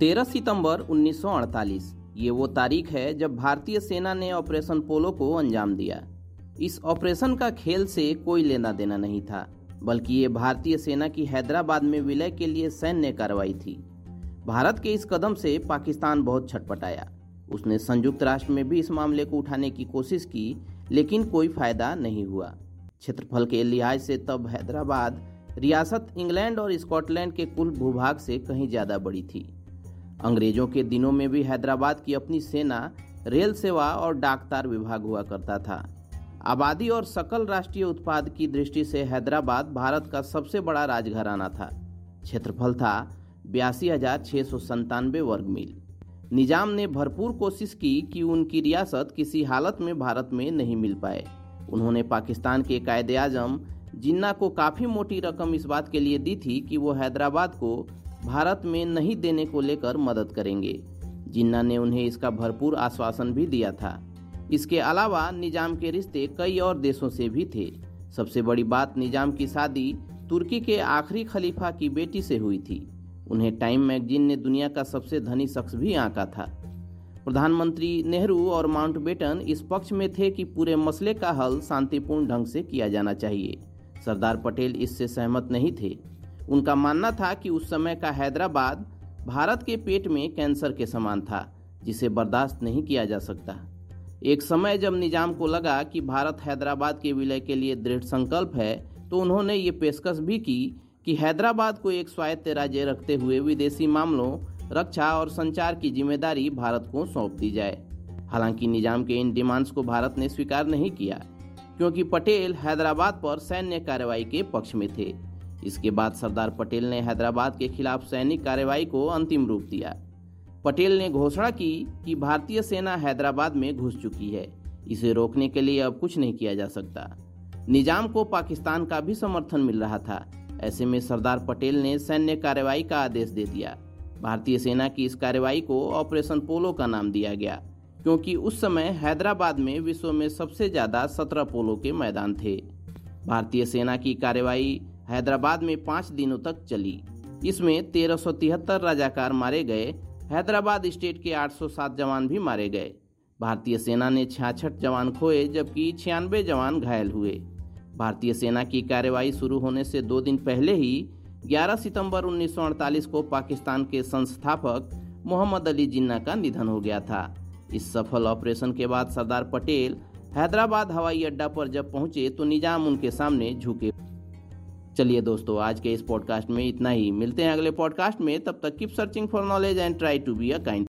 13 सितंबर 1948 ये वो तारीख है जब भारतीय सेना ने ऑपरेशन पोलो को अंजाम दिया। इस ऑपरेशन का खेल से कोई लेना देना नहीं था, बल्कि ये भारतीय सेना की हैदराबाद में विलय के लिए सैन्य कार्रवाई थी। भारत के इस कदम से पाकिस्तान बहुत छटपटाया उसने संयुक्त राष्ट्र में भी इस मामले को उठाने की कोशिश की, लेकिन कोई फ़ायदा नहीं हुआ। क्षेत्रफल के लिहाज से तब हैदराबाद, रियासत इंग्लैंड और स्कॉटलैंड के कुल भूभाग से कहीं ज़्यादा बड़ी थी। अंग्रेज़ों के दिनों में भी हैदराबाद की अपनी सेना रेल सेवा और डाकतार विभाग हुआ करता था। आबादी और सकल राष्ट्रीय उत्पाद की दृष्टि से हैदराबाद भारत का सबसे बड़ा राजघराना था। क्षेत्रफल था बयासी हज़ार छः सौ संतानवे वर्ग मील। निज़ाम ने भरपूर कोशिश की कि उनकी रियासत किसी हालत में भारत में नहीं मिल पाए। उन्होंने पाकिस्तान के कायदे आज़म जिन्ना को काफ़ी मोटी रकम इस बात के लिए दी थी कि वो हैदराबाद को भारत में नहीं देने को लेकर मदद करेंगे। जिन्ना ने उन्हें इसका भरपूर आश्वासन भी दिया था। इसके अलावा निज़ाम के रिश्ते कई और देशों से भी थे। सबसे बड़ी बात निज़ाम की शादी तुर्की के आखिरी खलीफा की बेटी से हुई थी। उन्हें टाइम मैगजीन ने दुनिया का सबसे धनी शख्स भी आंका था। प्रधानमंत्री नेहरू और माउंटबेटन इस पक्ष में थे कि पूरे मसले का हल शांतिपूर्ण ढंग से किया जाना चाहिए। सरदार पटेल इससे सहमत नहीं थे। उनका मानना था कि उस समय का हैदराबाद भारत के पेट में कैंसर के समान था, जिसे बर्दाश्त नहीं किया जा सकता। एक समय जब निज़ाम को लगा कि भारत हैदराबाद के विलय के लिए दृढ़ संकल्प है तो उन्होंने ये पेशकश भी की कि हैदराबाद को एक स्वायत्त राज्य रखते हुए विदेशी मामलों, रक्षा और संचार की ज़िम्मेदारी भारत को सौंप दी जाए। हालाँकि निज़ाम के इन डिमांड्स को भारत ने स्वीकार नहीं किया, क्योंकि पटेल हैदराबाद पर सैन्य कार्रवाई के पक्ष में थे। इसके बाद सरदार पटेल ने हैदराबाद के खिलाफ सैनिक कार्रवाई को अंतिम रूप दिया। पटेल ने घोषणा की कि भारतीय सेना हैदराबाद में घुस चुकी है। इसे रोकने के लिए अब कुछ नहीं किया जा सकता। निज़ाम को पाकिस्तान का भी समर्थन मिल रहा था। ऐसे में सरदार पटेल ने सैन्य कार्रवाई का आदेश दे दिया। भारतीय सेना की इस कार्रवाई को ऑपरेशन पोलो का नाम दिया गया, क्योंकि उस समय हैदराबाद में विश्व में सबसे ज़्यादा सत्रह पोलो के मैदान थे। भारतीय सेना की कार्रवाई हैदराबाद में पाँच दिनों तक चली। इसमें तेरह राजाकार मारे गए। हैदराबाद स्टेट के 807 जवान भी मारे गए। भारतीय सेना ने छियासठ जवान खोए, जबकि छियानवे जवान घायल हुए। भारतीय सेना की कार्रवाई शुरू होने से दो दिन पहले ही 11 सितंबर 1948 को पाकिस्तान के संस्थापक मोहम्मद अली जिन्ना का निधन हो गया था। इस सफल ऑपरेशन के बाद सरदार पटेल हैदराबाद हवाई अड्डा पर जब पहुँचे तो निज़ाम उनके सामने झुके। चलिए दोस्तों, आज के इस पॉडकास्ट में इतना ही। मिलते हैं अगले पॉडकास्ट में। तब तक keep searching for knowledge and try to be a kind